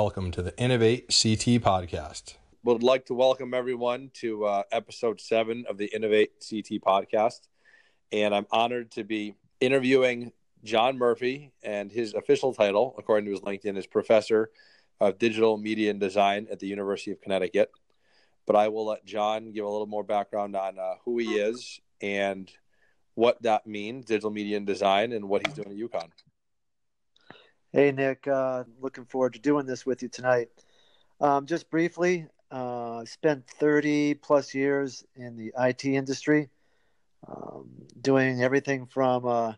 Welcome to the Innovate CT podcast. Would like to welcome everyone to uh, episode seven of the Innovate CT podcast. And I'm honored to be interviewing John Murphy, and his official title, according to his LinkedIn, is Professor of Digital Media and Design at the University of Connecticut. But I will let John give a little more background on uh, who he is and what that means, digital media and design, and what he's doing at UConn. Hey, Nick. Uh, looking forward to doing this with you tonight. Um, just briefly, uh, spent 30 plus years in the IT industry, um, doing everything from uh,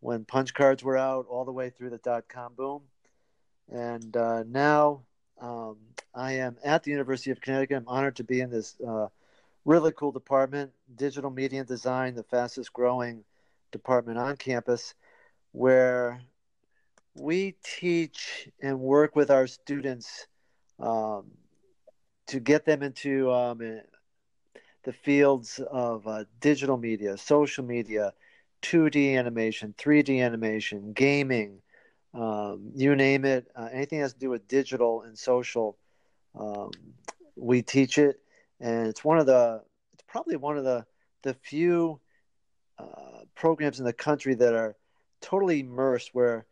when punch cards were out all the way through the dot com boom. And uh, now um, I am at the University of Connecticut. I'm honored to be in this uh, really cool department, digital media and design, the fastest growing department on campus, where we teach and work with our students um, to get them into um, eh, the fields of uh, digital media, social media, 2D animation, 3D animation, gaming, um, you name it, uh, anything that has to do with digital and social. Um, we teach it, and it's one of the, it's probably one of the the few uh, programs in the country that are totally immersed where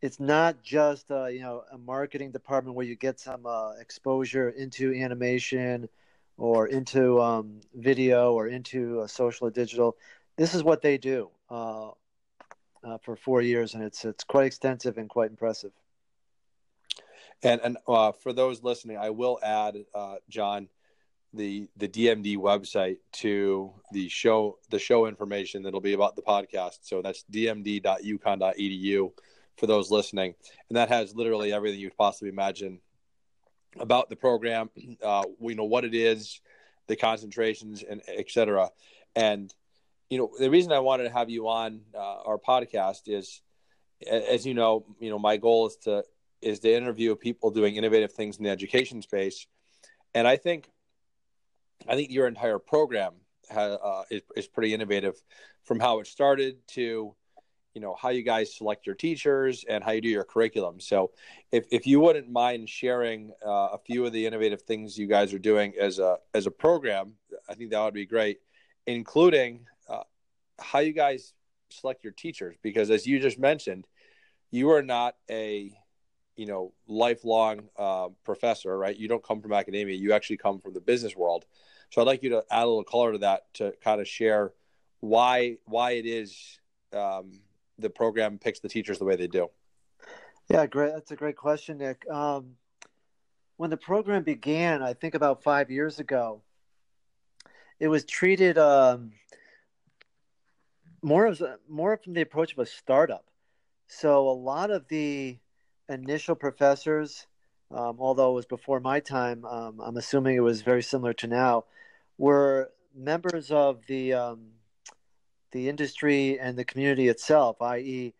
it's not just uh, you know a marketing department where you get some uh, exposure into animation or into um, video or into uh, social or digital. This is what they do uh, uh, for four years, and it's it's quite extensive and quite impressive. And and uh, for those listening, I will add, John, the the DMD website to the show the show information that'll be about the podcast. So that's dmd.uconn.edu for those listening, and that has literally everything you could possibly imagine about the program. Uh, we know what it is, the concentrations, and etc. And you know, the reason I wanted to have you on uh, our podcast is, as you know, you know, my goal is to is to interview people doing innovative things in the education space, and I think, I think your entire program uh, is, is pretty innovative, from how it started to you know how you guys select your teachers and how you do your curriculum. So if, if you wouldn't mind sharing uh, a few of the innovative things you guys are doing as a as a program i think that would be great including uh, how you guys select your teachers. Because as you just mentioned you are not a you know lifelong uh, professor right? You don't come from academia. You actually come from the business world. So i'd like you to add a little color to that to kind of share why why it is um, the program picks the teachers the way they do? Yeah, great. That's a great question, Nick. Um, when the program began, I think about five years ago, it was treated um, more of more from the approach of a startup. So a lot of the initial professors, um, although it was before my time, um, I'm assuming it was very similar to now, were members of the um, the industry and the community itself, i.e.,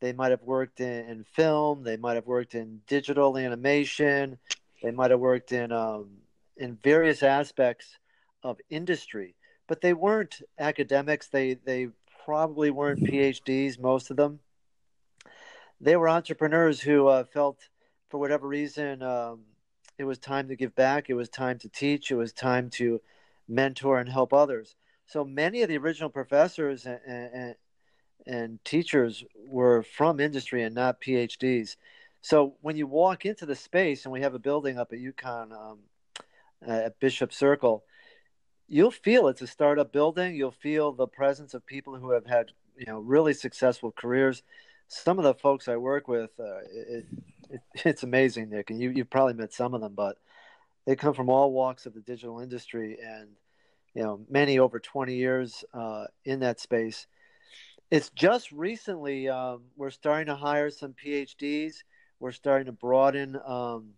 they might have worked in, in, film, they might have worked in digital animation, they might have worked in um, in various aspects of industry, but they weren't academics. They they probably weren't PhDs, most of them. They were entrepreneurs who uh, felt, for whatever reason, um, it was time to give back. It was time to teach. It was time to mentor and help others. So many of the original professors and, and, and teachers were from industry and not PhDs. So when you walk into the space, and we have a building up at UConn um, at Bishop Circle, you'll feel it's a startup building. You'll feel the presence of people who have had you know really successful careers. Some of the folks I work with, uh, it, it, it's amazing, Nick, and you you've probably met some of them, but they come from all walks of the digital industry and you know many over 20 years uh, in that space. It's just recently um, we're starting to hire some phds we're starting to broaden um,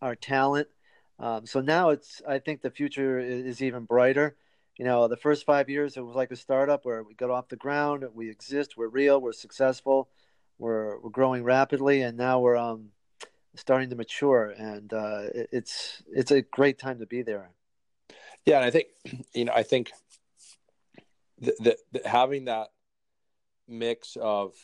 our talent. Um, so now it's i think the future is, is, even brighter. You know the first five years it was like a startup where we got off the ground we exist we're real we're successful we're, we're growing rapidly and now we're um, starting to mature. And uh, it, it's it's a great time to be there yeah, and I think you know I think the, having that mix of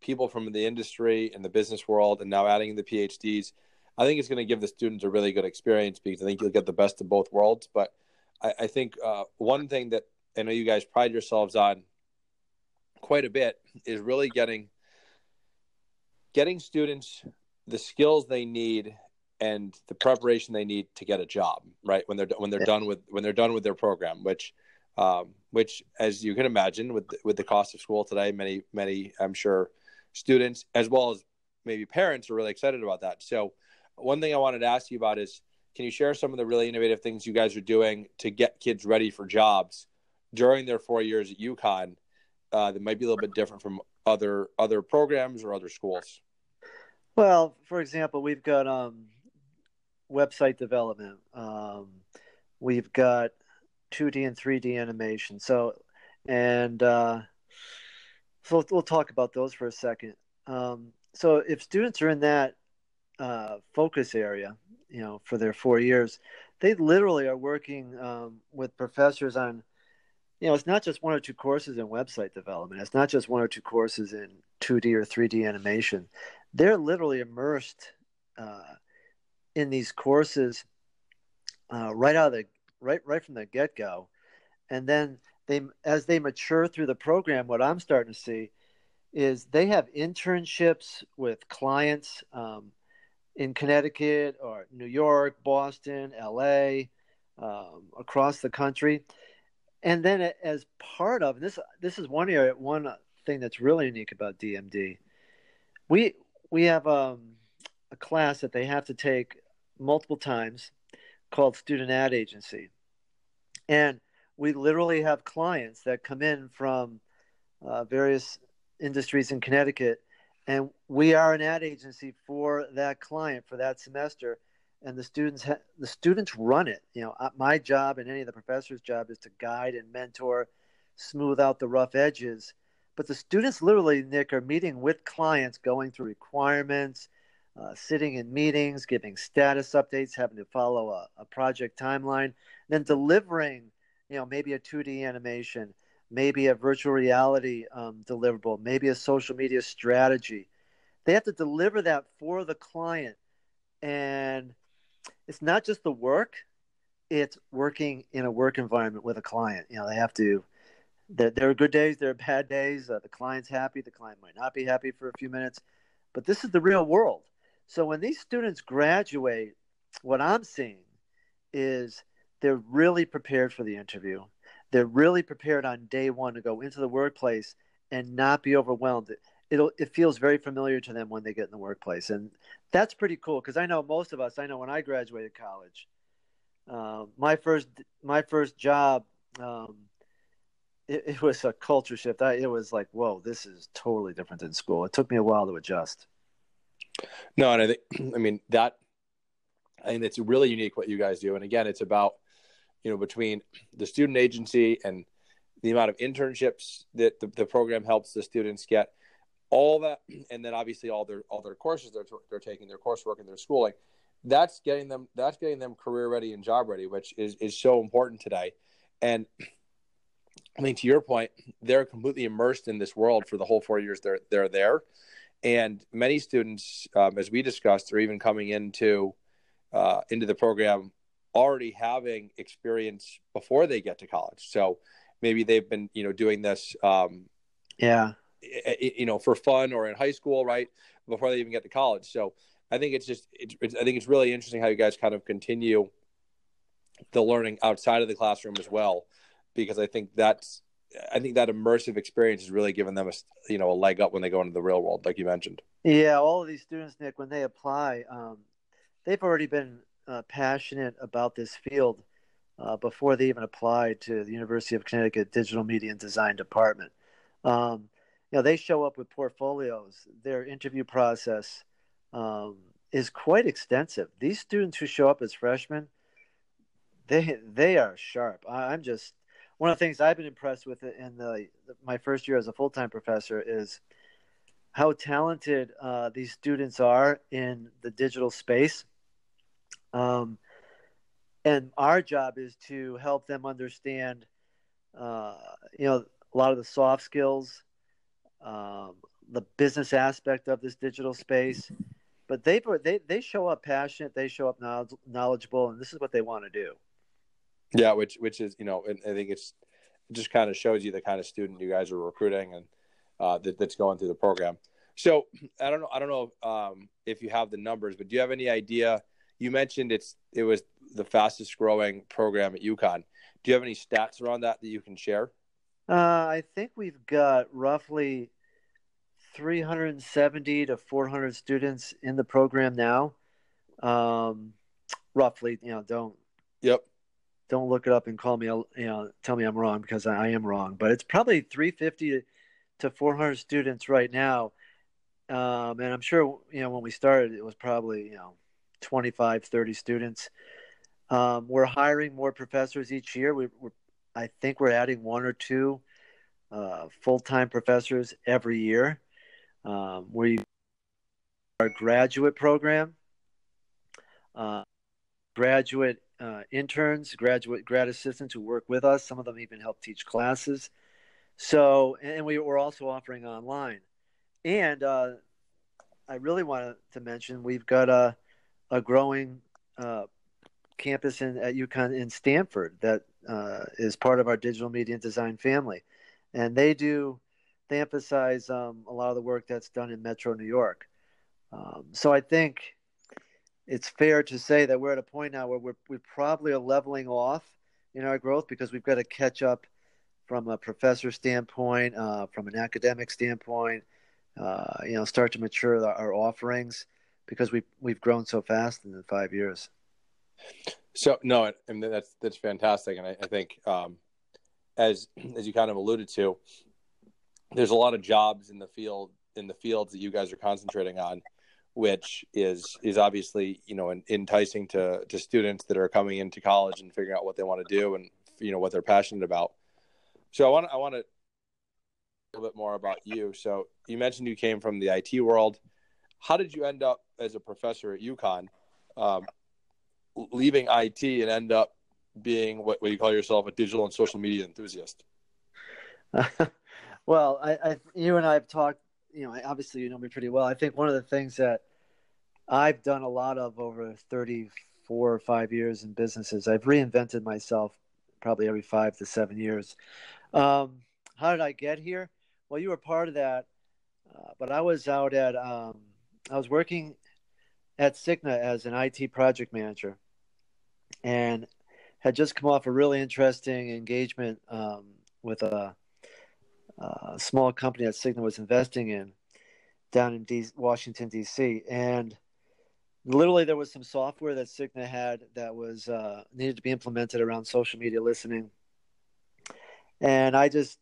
people from the industry and the business world, and now adding the PhDs, I think it's going to give the students a really good experience because I think you'll get the best of both worlds. But I, I think uh, one thing that I know you guys pride yourselves on quite a bit is really getting getting students the skills they need and the preparation they need to get a job right when they're when they're yeah. done with when they're done with their program which um, which as you can imagine with with the cost of school today many many i'm sure students as well as maybe parents are really excited about that so one thing i wanted to ask you about is can you share some of the really innovative things you guys are doing to get kids ready for jobs during their four years at UConn uh, that might be a little bit different from other other programs or other schools? Well, for example, we've got um, website development. Um, we've got 2D and 3D animation. So, and uh, so we'll talk about those for a second. Um, so, if students are in that uh, focus area, you know, for their four years, they literally are working um, with professors on you know, it's not just one or two courses in website development. It's not just one or two courses in 2D or 3D animation. They're literally immersed uh, in these courses uh, right out of the right right from the get go, and then they as they mature through the program. What I'm starting to see is they have internships with clients um, in Connecticut or New York, Boston, L.A. Um, across the country and then as part of this, this is one area, one thing that's really unique about DMD. We we have um, a class that they have to take multiple times called student ad agency, and we literally have clients that come in from uh, various industries in Connecticut, and we are an ad agency for that client for that semester and the students ha- the students run it. You know, uh, my job and any of the professors' job is to guide and mentor, smooth out the rough edges. But the students literally, Nick, are meeting with clients, going through requirements, uh, sitting in meetings, giving status updates, having to follow a, a project timeline, then delivering, you know, maybe a 2D animation, maybe a virtual reality um, deliverable, maybe a social media strategy. They have to deliver that for the client. And it's not just the work; it's working in a work environment with a client. You know, they have to. There, there are good days, there are bad days. Uh, the client's happy, the client might not be happy for a few minutes, but this is the real world. So when these students graduate, what I'm seeing is they're really prepared for the interview. They're really prepared on day one to go into the workplace and not be overwhelmed it'll it feels very familiar to them when they get in the workplace, and that's pretty cool. Because I know most of us. I know when I graduated college, uh, my first my first job, um, it, it, was a culture shift. I, it was like, whoa, this is totally different than school. It took me a while to adjust. No, and I think I mean that. I think it's really unique what you guys do, and again, it's about you know between the student agency and the amount of internships that the, the program helps the students get all that, and then obviously all their all their courses they're they're taking, their coursework and their schooling. That's getting them that's getting them career ready and job ready, which is is so important today. And I mean, to your point, they're completely immersed in this world for the whole four years they're they're there. And many students, um, as we discussed, are even coming into uh, into the program already having experience before they get to college. So maybe they've been you know doing this um, yeah you know, for fun or in high school, right? Before they even get to college. So I think it's just, it's, it's, I think it's really interesting how you guys kind of continue the learning outside of the classroom as well, because I think that's, I think that immersive experience is really giving them a, you know, a leg up when they go into the real world, like you mentioned. Yeah, all of these students, Nick, when they apply, um, they've already been uh, passionate about this field uh, before they even applied to the University of Connecticut Digital Media and Design Department. Um, you know they show up with portfolios their interview process um, is quite extensive these students who show up as freshmen they they are sharp i'm just one of the things i've been impressed with in the my first year as a full-time professor is how talented uh, these students are in the digital space um, and our job is to help them understand uh, you know a lot of the soft skills um, the business aspect of this digital space but they they they show up passionate, they show up knowledgeable, and this is what they want to do. Yeah, which which is you know, I think it's it just kind of shows you the kind of student you guys are recruiting and uh, that, that's going through the program. So I don't know. I don't know um, if you have the numbers, but do you have any idea? You mentioned it's it was the fastest growing program at UConn. Do you have any stats around that that you can share? Uh, I think we've got roughly 370 to 400 students in the program now. Um, roughly, you know, don't. Yep. Don't look it up and call me, you know, tell me I'm wrong because I am wrong. But it's probably 350 to 400 students right now. Um, and I'm sure, you know, when we started, it was probably, you know, 25, 30 students. Um, we're hiring more professors each year. We, are I think we're adding one or two uh, full-time professors every year. Um, we our graduate program, uh, graduate uh, interns, graduate grad assistants who work with us. Some of them even help teach classes. So, and we were also offering online. And uh, I really wanted to mention we've got a, a growing uh, campus in, at UConn in Stamford that uh, is part of our digital media and design family. And they do, they emphasize um, a lot of the work that's done in Metro New York. Um, so I think it's fair to say that we're at a point now where we're, we probably are leveling off in our growth because we've got to catch up from a professor standpoint, uh, from an academic standpoint, uh, you know, start to mature our, our offerings because we've, we've grown so fast in the five years. So no, mean, that's that's fantastic, and I, I think um, as as you kind of alluded to, there's a lot of jobs in the field in the fields that you guys are concentrating on, which is is obviously you know enticing to to students that are coming into college and figuring out what they want to do and you know what they're passionate about. So I want I want to a little bit more about you. So you mentioned you came from the IT world. How did you end up as a professor at UConn? Um, leaving IT and end up being what, what you call yourself a digital and social media enthusiast? well, I, I, you and I have talked. You know, obviously you know me pretty well. I think one of the things that I've done a lot of over 34 or five years in businesses, I've reinvented myself probably every five to seven years. Um, how did I get here? Well, you were part of that, uh, but I was out at um, I was working at Cigna as an IT project manager, and had just come off a really interesting engagement um, with a, a, small company that Cigna was investing in down in D- Washington D.C. and literally there was some software that Cigna had that was uh, needed to be implemented around social media listening, and I just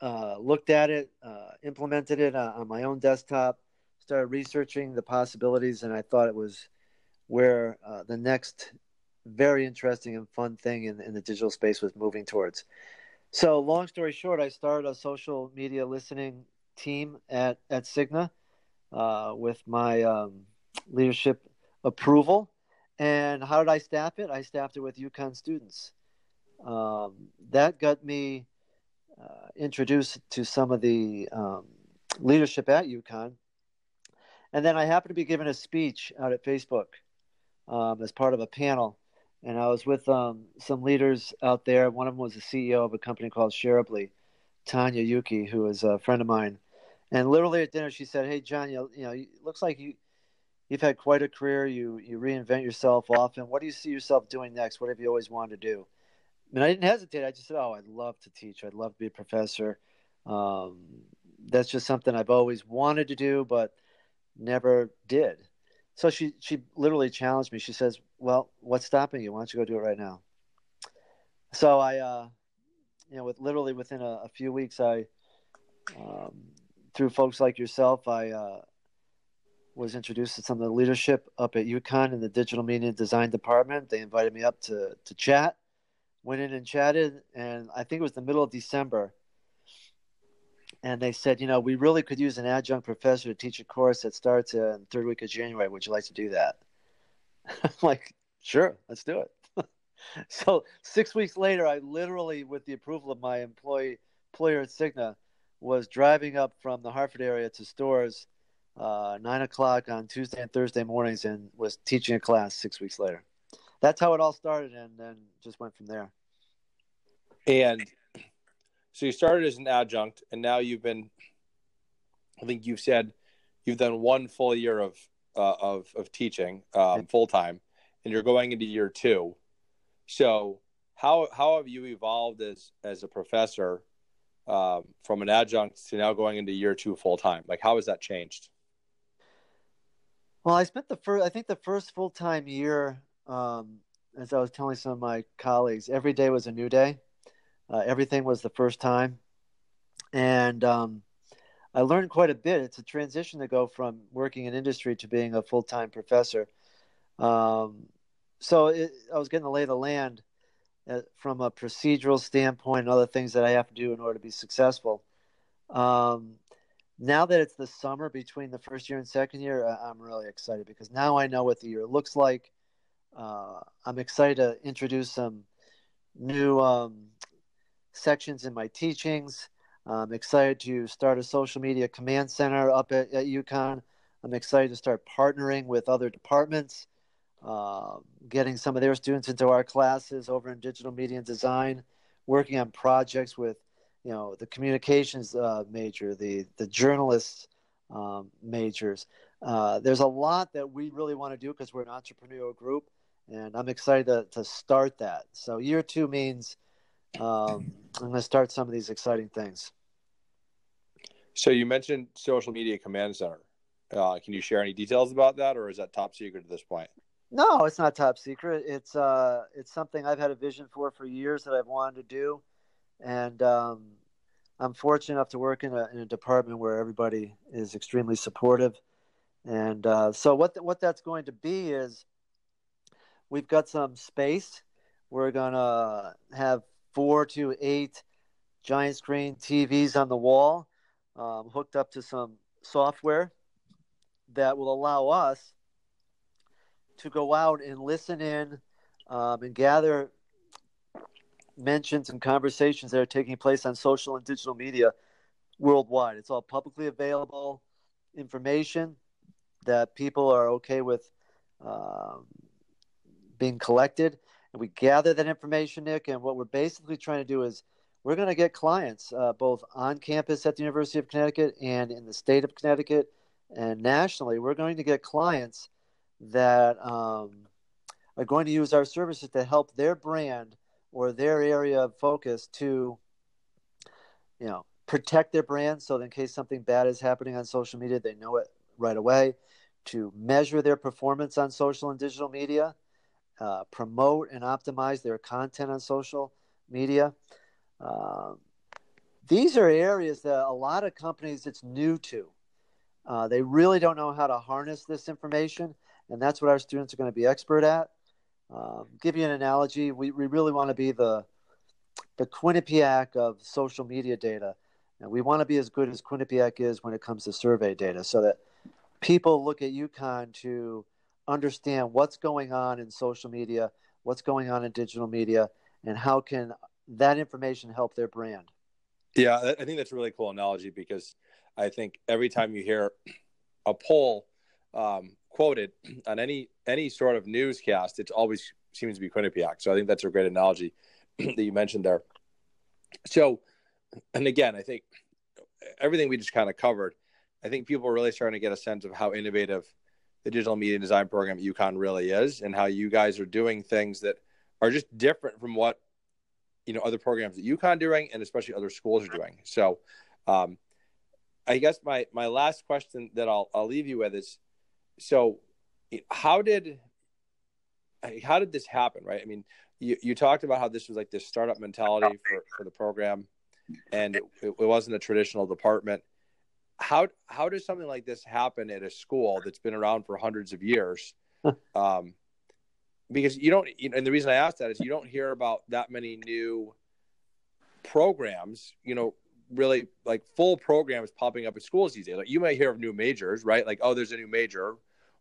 uh, looked at it, uh, implemented it uh, on my own desktop, started researching the possibilities, and I thought it was where uh, the next very interesting and fun thing in, in the digital space was moving towards. So, long story short, I started a social media listening team at, at Cigna uh, with my um, leadership approval. And how did I staff it? I staffed it with UConn students. Um, that got me uh, introduced to some of the um, leadership at UConn. And then I happened to be giving a speech out at Facebook um, as part of a panel and I was with um, some leaders out there. One of them was the CEO of a company called Shareably, Tanya Yuki, who is a friend of mine. And literally at dinner, she said, "Hey, John, you, you know, it looks like you you've had quite a career. You you reinvent yourself often. What do you see yourself doing next? What have you always wanted to do?" And I didn't hesitate. I just said, "Oh, I'd love to teach. I'd love to be a professor. Um, that's just something I've always wanted to do, but never did." So she she literally challenged me. She says, "Well, what's stopping you? Why don't you go do it right now?" So I, uh, you know, with literally within a, a few weeks, I, um, through folks like yourself, I uh, was introduced to some of the leadership up at UConn in the digital media design department. They invited me up to to chat. Went in and chatted, and I think it was the middle of December and they said, you know, we really could use an adjunct professor to teach a course that starts in third week of January. Would you like to do that? I'm like, sure, let's do it. so six weeks later, I literally, with the approval of my employee employer at Cigna, was driving up from the Hartford area to Storrs uh, nine o'clock on Tuesday and Thursday mornings, and was teaching a class six weeks later. That's how it all started, and then just went from there. And so you started as an adjunct, and now you've been. I think you've said you've done one full year of uh, of of teaching um, full time, and you're going into year two. So how how have you evolved as as a professor um, from an adjunct to now going into year two full time? Like how has that changed? Well, I spent the first I think the first full time year, um, as I was telling some of my colleagues, every day was a new day. Uh, everything was the first time, and um, I learned quite a bit. It's a transition to go from working in industry to being a full time professor. Um, so it, I was getting to lay the land uh, from a procedural standpoint and other things that I have to do in order to be successful. Um, now that it's the summer between the first year and second year, I'm really excited because now I know what the year looks like. Uh, I'm excited to introduce some new um, sections in my teachings. I'm excited to start a social media command center up at, at UConn. I'm excited to start partnering with other departments, uh, getting some of their students into our classes over in digital media and design, working on projects with, you know, the communications uh, major, the the journalists um, majors. Uh, there's a lot that we really want to do because we're an entrepreneurial group, and I'm excited to, to start that. So year two means um, I'm going to start some of these exciting things. So you mentioned social media command center. Uh, can you share any details about that, or is that top secret at this point? No, it's not top secret. It's uh, it's something I've had a vision for for years that I've wanted to do, and um, I'm fortunate enough to work in a in a department where everybody is extremely supportive. And uh, so what the, what that's going to be is we've got some space. We're gonna have four to eight giant screen TVs on the wall, um, hooked up to some software that will allow us to go out and listen in um, and gather mentions and conversations that are taking place on social and digital media worldwide. It's all publicly available information that people are okay with um, being collected and we gather that information, Nick. And what we're basically trying to do is we're going to get clients uh, both on campus at the University of Connecticut and in the state of Connecticut and nationally. We're going to get clients that um, are going to use our services to help their brand or their area of focus to, you know, protect their brand so that in case something bad is happening on social media, they know it right away. To measure their performance on social and digital media, uh, promote and optimize their content on social media. Uh, these are areas that a lot of companies it's new to. Uh, they really don't know how to harness this information, and that's what our students are going to be expert at. Um, give you an analogy: we, we really want to be the the Quinnipiac of social media data, and we want to be as good as Quinnipiac is when it comes to survey data, so that people look at UConn to understand what's going on in social media, what's going on in digital media, and how can that information help their brand. Yeah, I think that's a really cool analogy because I think every time you hear a poll um, quoted on any any sort of newscast, it always seems to be Quinnipiac. So I think that's a great analogy that you mentioned there. So, and again, I think everything we just kind of covered. I think people are really starting to get a sense of how innovative the digital media design program at UConn really is and how you guys are doing things that are just different from what you know other programs that UConn doing and especially other schools are doing. So um, I guess my my last question that I'll I'll leave you with is so how did how did this happen right i mean you, you talked about how this was like this startup mentality for, for the program and it, it wasn't a traditional department how how does something like this happen at a school that's been around for hundreds of years? um, because you don't, and the reason I ask that is you don't hear about that many new programs, you know, really like full programs popping up at schools these days. Like you might hear of new majors, right? Like, oh, there's a new major,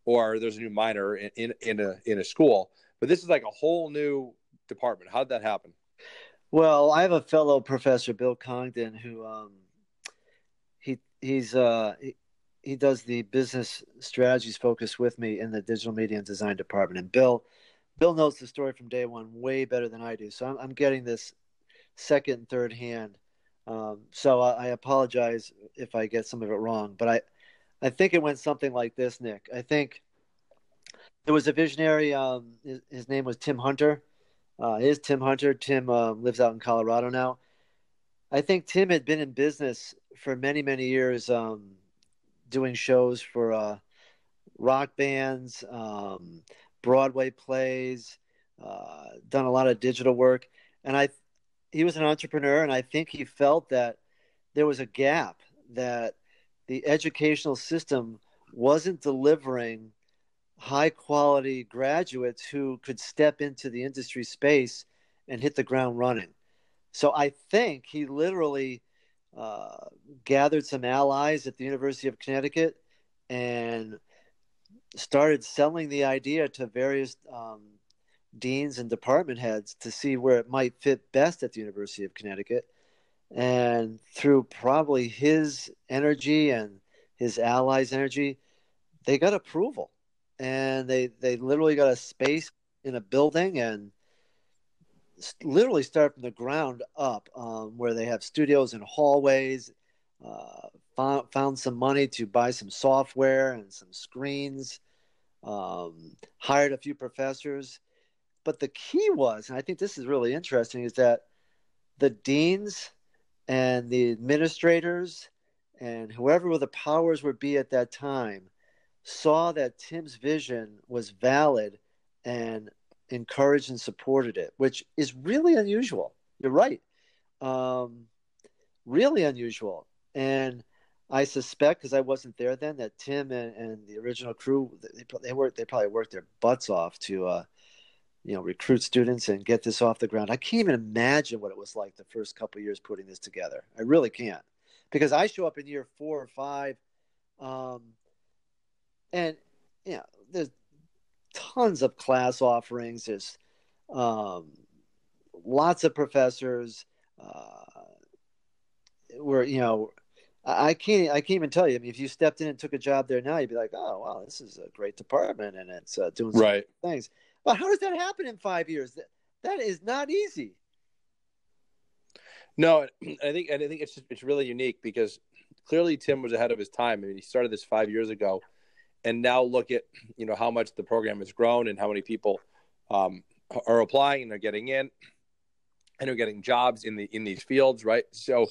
or there's a new minor in in, in a in a school. But this is like a whole new department. How did that happen? Well, I have a fellow professor, Bill Congdon, who um, he's uh, he does the business strategies focus with me in the digital media and design department. And Bill, Bill knows the story from day one way better than I do. So I'm, I'm getting this second and third hand. Um, so I, I, apologize if I get some of it wrong, but I, I think it went something like this, Nick. I think there was a visionary. Um, his, his, name was Tim Hunter. Uh, is Tim Hunter. Tim uh, lives out in Colorado now. I think Tim had been in business for many, many years, um, doing shows for uh, rock bands, um, Broadway plays, uh, done a lot of digital work, and I he was an entrepreneur, and I think he felt that there was a gap that the educational system wasn't delivering high quality graduates who could step into the industry space and hit the ground running. So I think he literally uh, gathered some allies at the University of Connecticut and started selling the idea to various um, deans and department heads to see where it might fit best at the University of Connecticut. And through probably his energy and his allies' energy, they got approval. And they, they literally got a space in a building and literally start from the ground up um, where they have studios and hallways. Uh, found, found some money to buy some software and some screens. Um, hired a few professors but the key was, and I think this is really interesting, is that the deans and the administrators and whoever the powers would be at that time saw that Tim's vision was valid and encouraged and supported it, which is really unusual. You're right. Um, really unusual. And I suspect, because I wasn't there then, that Tim and, and the original crew they, they worked they probably worked their butts off to uh, you know recruit students and get this off the ground i can't even imagine what it was like the first couple years putting this together i really can't because i show up in year four or five um, and you know there's tons of class offerings there's um, lots of professors uh, where you know I can't. I can't even tell you. I mean, if you stepped in and took a job there now, you'd be like, "Oh, wow, this is a great department, and it's uh, doing right things." But how does that happen in five years? That, that is not easy. No, I think I think it's just, it's really unique because clearly Tim was ahead of his time. I mean, he started this five years ago, and now look at you know how much the program has grown and how many people um, are applying and are getting in, and are getting jobs in the in these fields, right? So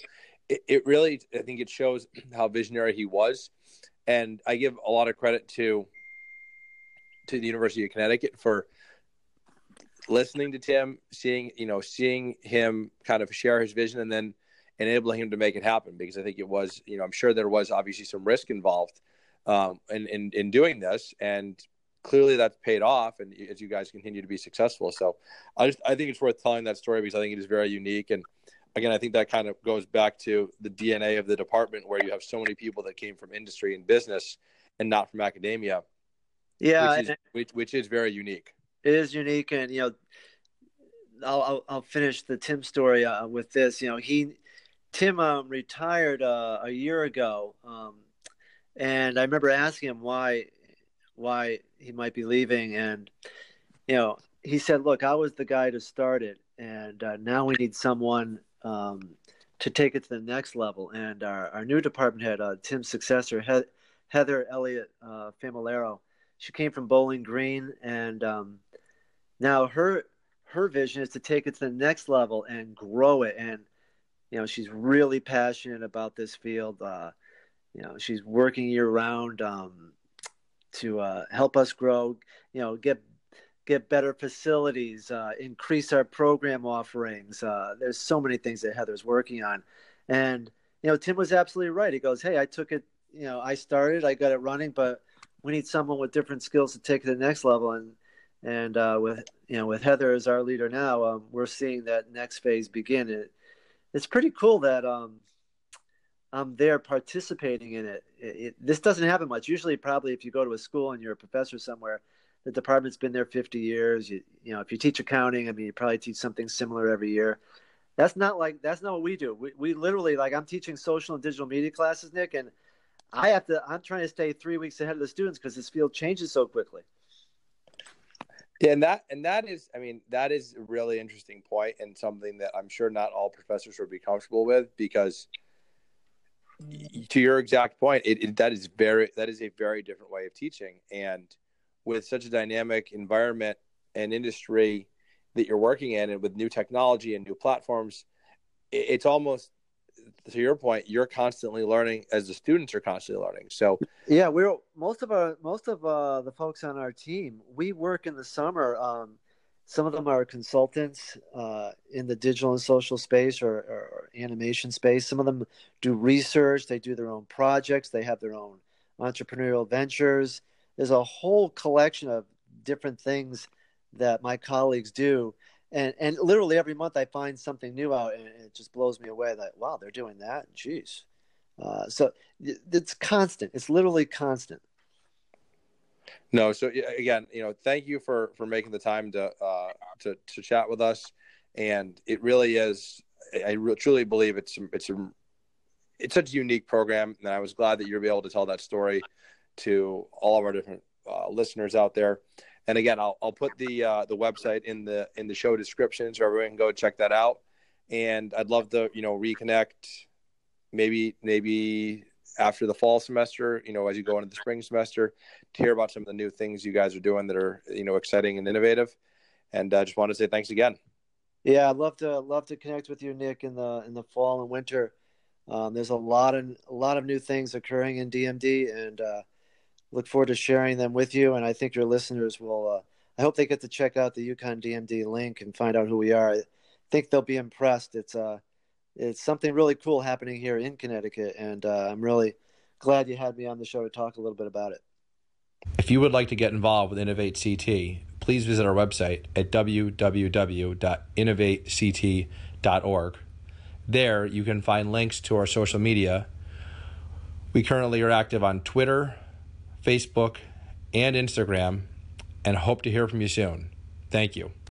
it, it really, I think, it shows how visionary he was, and I give a lot of credit to to the University of Connecticut for listening to Tim, seeing you know, seeing him kind of share his vision, and then enabling him to make it happen. Because I think it was, you know, I'm sure there was obviously some risk involved um, in, in in doing this, and clearly that's paid off. And as you guys continue to be successful, so I just I think it's worth telling that story because I think it is very unique and. Again, I think that kind of goes back to the DNA of the department where you have so many people that came from industry and business and not from academia. Yeah, which is, which, which is very unique it is unique, and you know, I'll I'll, I'll finish the Tim story uh, with this. You know, he Tim um, retired uh, a year ago, um, and I remember asking him why why he might be leaving, and you know, he said, "Look, I was the guy to start it, and uh, now we need someone." Um, to take it to the next level, and our, our new department head, uh, Tim's successor, he- Heather Elliott uh, Famularo, she came from Bowling Green, and um, now her her vision is to take it to the next level and grow it. And you know, she's really passionate about this field. Uh, you know, she's working year round um, to uh, help us grow. You know, get get better facilities, uh, increase our program offerings. Uh, there's so many things that Heather's working on, and you know, Tim was absolutely right. He goes, "Hey, I took it. You know, I started, I got it running, but we need someone with different skills to take it to the next level." And and uh, with you know with Heather as our leader now, um, we're seeing that next phase begin. It, it's pretty cool that um, I'm there participating in it. It, it. This doesn't happen much. Usually, probably if you go to a school and you're a professor somewhere, the department's been there 50 years. You, you know, if you teach accounting, I mean, you probably teach something similar every year. That's not like that's not what we do. We, we literally like I'm teaching social and digital media classes, Nick, and I have to. I'm trying to stay three weeks ahead of the students because this field changes so quickly. Yeah, and that and that is, I mean, that is a really interesting point and something that I'm sure not all professors would be comfortable with because, to your exact point, it, it that is very that is a very different way of teaching, and with such a dynamic environment and industry that you're working in, and with new technology and new platforms, it, it's almost to your point, you're constantly learning as the students are constantly learning. So yeah, we're most of our most of uh, the folks on our team. We work in the summer. Um, some of them are consultants uh, in the digital and social space or, or, animation space. Some of them do research. They do their own projects. They have their own entrepreneurial ventures. There's a whole collection of different things that my colleagues do and and literally every month I find something new out, and it just blows me away. That wow, they're doing that. Jeez, uh, so it's constant. It's literally constant. No, so again, you know, thank you for for making the time to uh, to to chat with us, and it really is. I really, truly believe it's it's a it's such a unique program, and I was glad that you're able to tell that story to all of our different uh, listeners out there. And again, I'll I'll put the uh, the website in the in the show description so everyone can go check that out. And I'd love to you know reconnect, maybe maybe after the fall semester, you know, as you go into the spring semester, to hear about some of the new things you guys are doing that are you know exciting and innovative. And I uh, just want to say thanks again. Yeah, I'd love to love to connect with you, Nick, in the in the fall and winter. Um, there's a lot of a lot of new things occurring in DMD, and uh, look forward to sharing them with you. And I think your listeners will. Uh, I hope they get to check out the UConn DMD link and find out who we are. I think they'll be impressed. It's uh, it's something really cool happening here in Connecticut, and uh, I'm really glad you had me on the show to talk a little bit about it. If you would like to get involved with Innovate CT, please visit our website at www.innovatect.org. There, you can find links to our social media. We currently are active on Twitter, Facebook, and Instagram, and hope to hear from you soon. Thank you.